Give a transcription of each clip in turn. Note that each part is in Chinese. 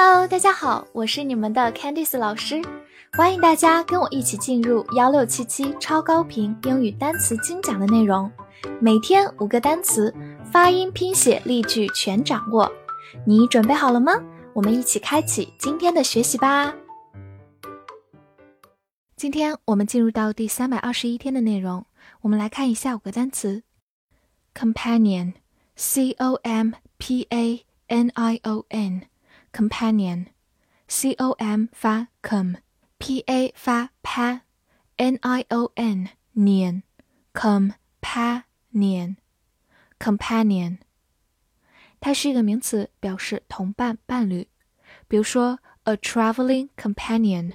Hello，大家好，我是你们的 Candice 老师，欢迎大家跟我一起进入幺六七七超高频英语单词精讲的内容，每天五个单词，发音、拼写、例句全掌握，你准备好了吗？我们一起开启今天的学习吧。今天我们进入到第三百二十一天的内容，我们来看一下五个单词：companion，c o m p a n i o n。companion，c o m 发 com，p a 发 pa，n i o n 年，companion，companion，它是一个名词，表示同伴、伴侣。比如说，a traveling companion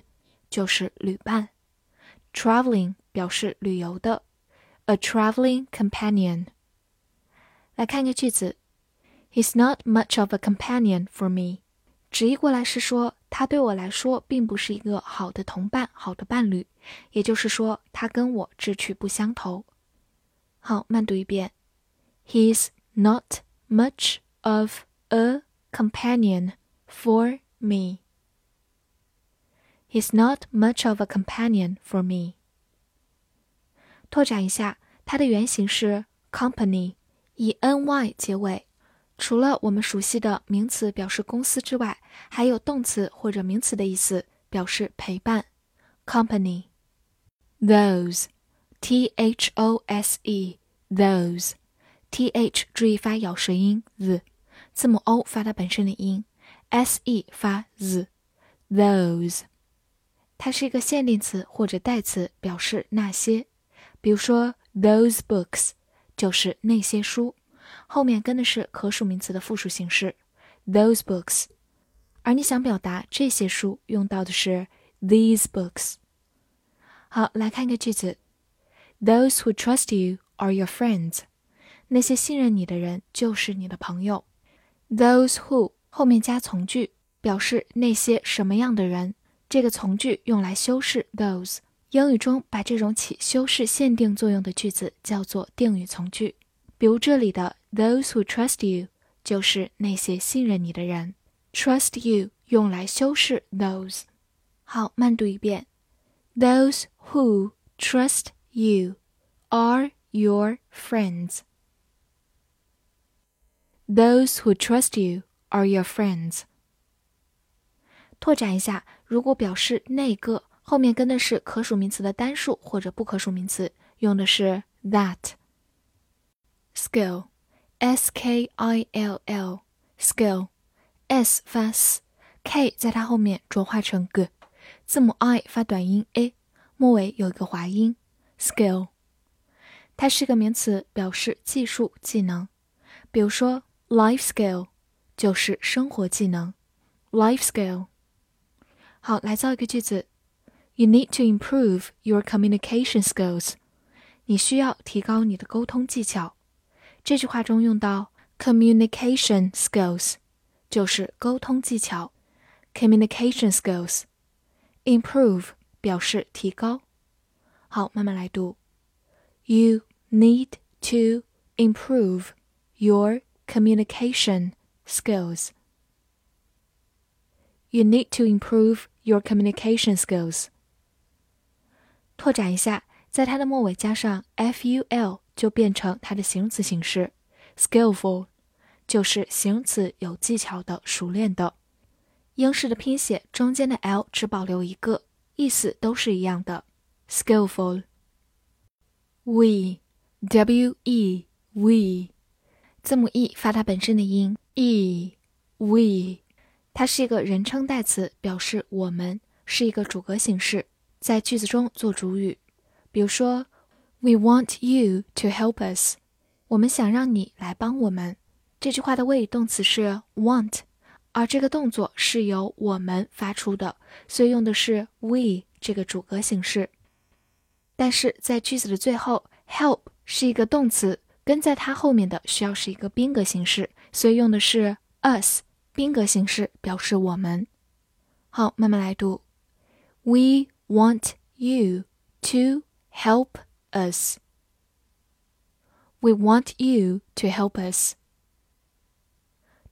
就是旅伴，traveling 表示旅游的，a traveling companion。来看个句子，He's not much of a companion for me。 直译过来是说，他对我来说并不是一个好的同伴、好的伴侣，也就是说，他跟我志趣不相投。好，慢读一遍：He's not much of a companion for me. He's not much of a companion for me. 拓展一下，它的原型是 company，以 ny 结尾。除了我们熟悉的名词表示公司之外，还有动词或者名词的意思，表示陪伴。Company。Those，t h o s e，those，t h 注意发咬舌音 z，字母 o 发它本身的音，s e 发 z，those。它是一个限定词或者代词，表示那些。比如说，those books 就是那些书。后面跟的是可数名词的复数形式，those books，而你想表达这些书，用到的是 these books。好，来看一个句子，Those who trust you are your friends。那些信任你的人就是你的朋友。Those who 后面加从句，表示那些什么样的人。这个从句用来修饰 those。英语中把这种起修饰限定作用的句子叫做定语从句。比如这里的 those who trust you 就是那些信任你的人，trust you 用来修饰 those。好，慢读一遍，those who trust you are your friends。Those who trust you are your friends。拓展一下，如果表示那个后面跟的是可数名词的单数或者不可数名词，用的是 that。skill, s k i l l, skill, s 发 s，k 在它后面浊化成 g，字母 i 发短音 a，末尾有一个滑音。skill，它是个名词，表示技术、技能。比如说，life skill 就是生活技能。life skill。好，来造一个句子：You need to improve your communication skills。你需要提高你的沟通技巧。 这句话中用到 communication skills，就是沟通技巧。communication skills，improve 表示提高。好，慢慢来读。You need to improve your communication skills. You need to improve your communication skills. 拓展一下，在它的末尾加上 ful。 就变成它的形容词形式，skillful，就是形容词有技巧的、熟练的。英式的拼写中间的 l 只保留一个，意思都是一样的，skillful。we，w e，we，字母 e 发它本身的音，e，we，它是一个人称代词，表示我们，是一个主格形式，在句子中做主语，比如说。We want you to help us。我们想让你来帮我们。这句话的谓语动词是 want，而这个动作是由我们发出的，所以用的是 we 这个主格形式。但是在句子的最后，help 是一个动词，跟在它后面的需要是一个宾格形式，所以用的是 us 宾格形式表示我们。好，慢慢来读。We want you to help. Us. We want you to help us.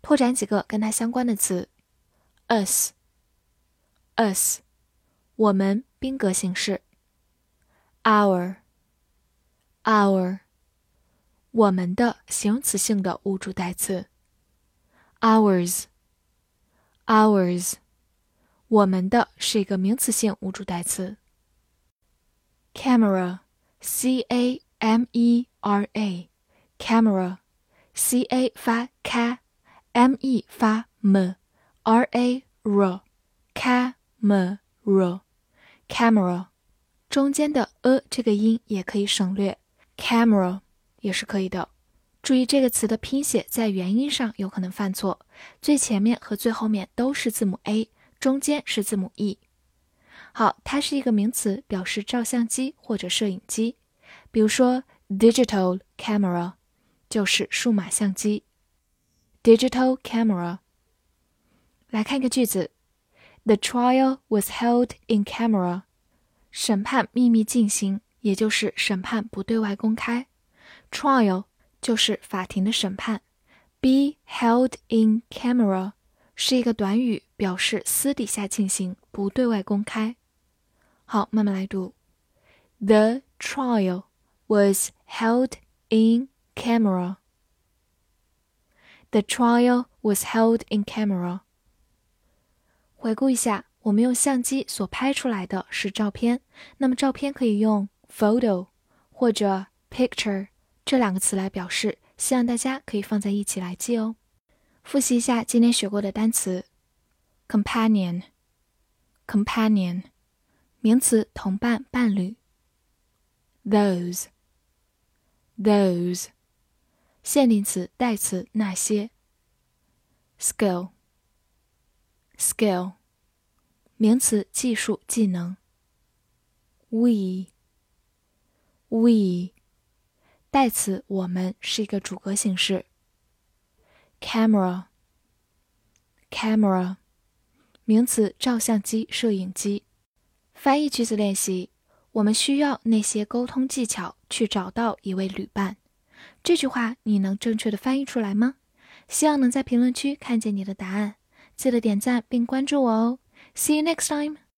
拓展几个跟它相关的词 us，us，我们宾格形式。our，our，我们的形容词性的物主代词。ours，ours，我们的是一个名词性物主代词。C A M E R A，camera，C A 发 ca，m e 发 m，r a ra，camera，camera，中间的 a 这个音也可以省略，camera 也是可以的。注意这个词的拼写在元音上有可能犯错，最前面和最后面都是字母 a，中间是字母 e。好，它是一个名词，表示照相机或者摄影机。比如说，digital camera 就是数码相机。digital camera。来看一个句子：The trial was held in camera。审判秘密进行，也就是审判不对外公开。trial 就是法庭的审判。Be held in camera 是一个短语，表示私底下进行，不对外公开。好，慢慢来读。The trial was held in camera. The trial was held in camera. 回顾一下，我们用相机所拍出来的是照片，那么照片可以用 photo 或者 picture 这两个词来表示，希望大家可以放在一起来记哦。复习一下今天学过的单词：companion，companion。 名词，同伴、伴侣。those，those，限定词、代词，那些。skill，skill，名词，技术、技能。we，we，代词，我们是一个主格形式。camera，camera，名词，照相机、摄影机。翻译句子练习：我们需要那些沟通技巧去找到一位旅伴。这句话你能正确的翻译出来吗？希望能在评论区看见你的答案。记得点赞并关注我哦。See you next time.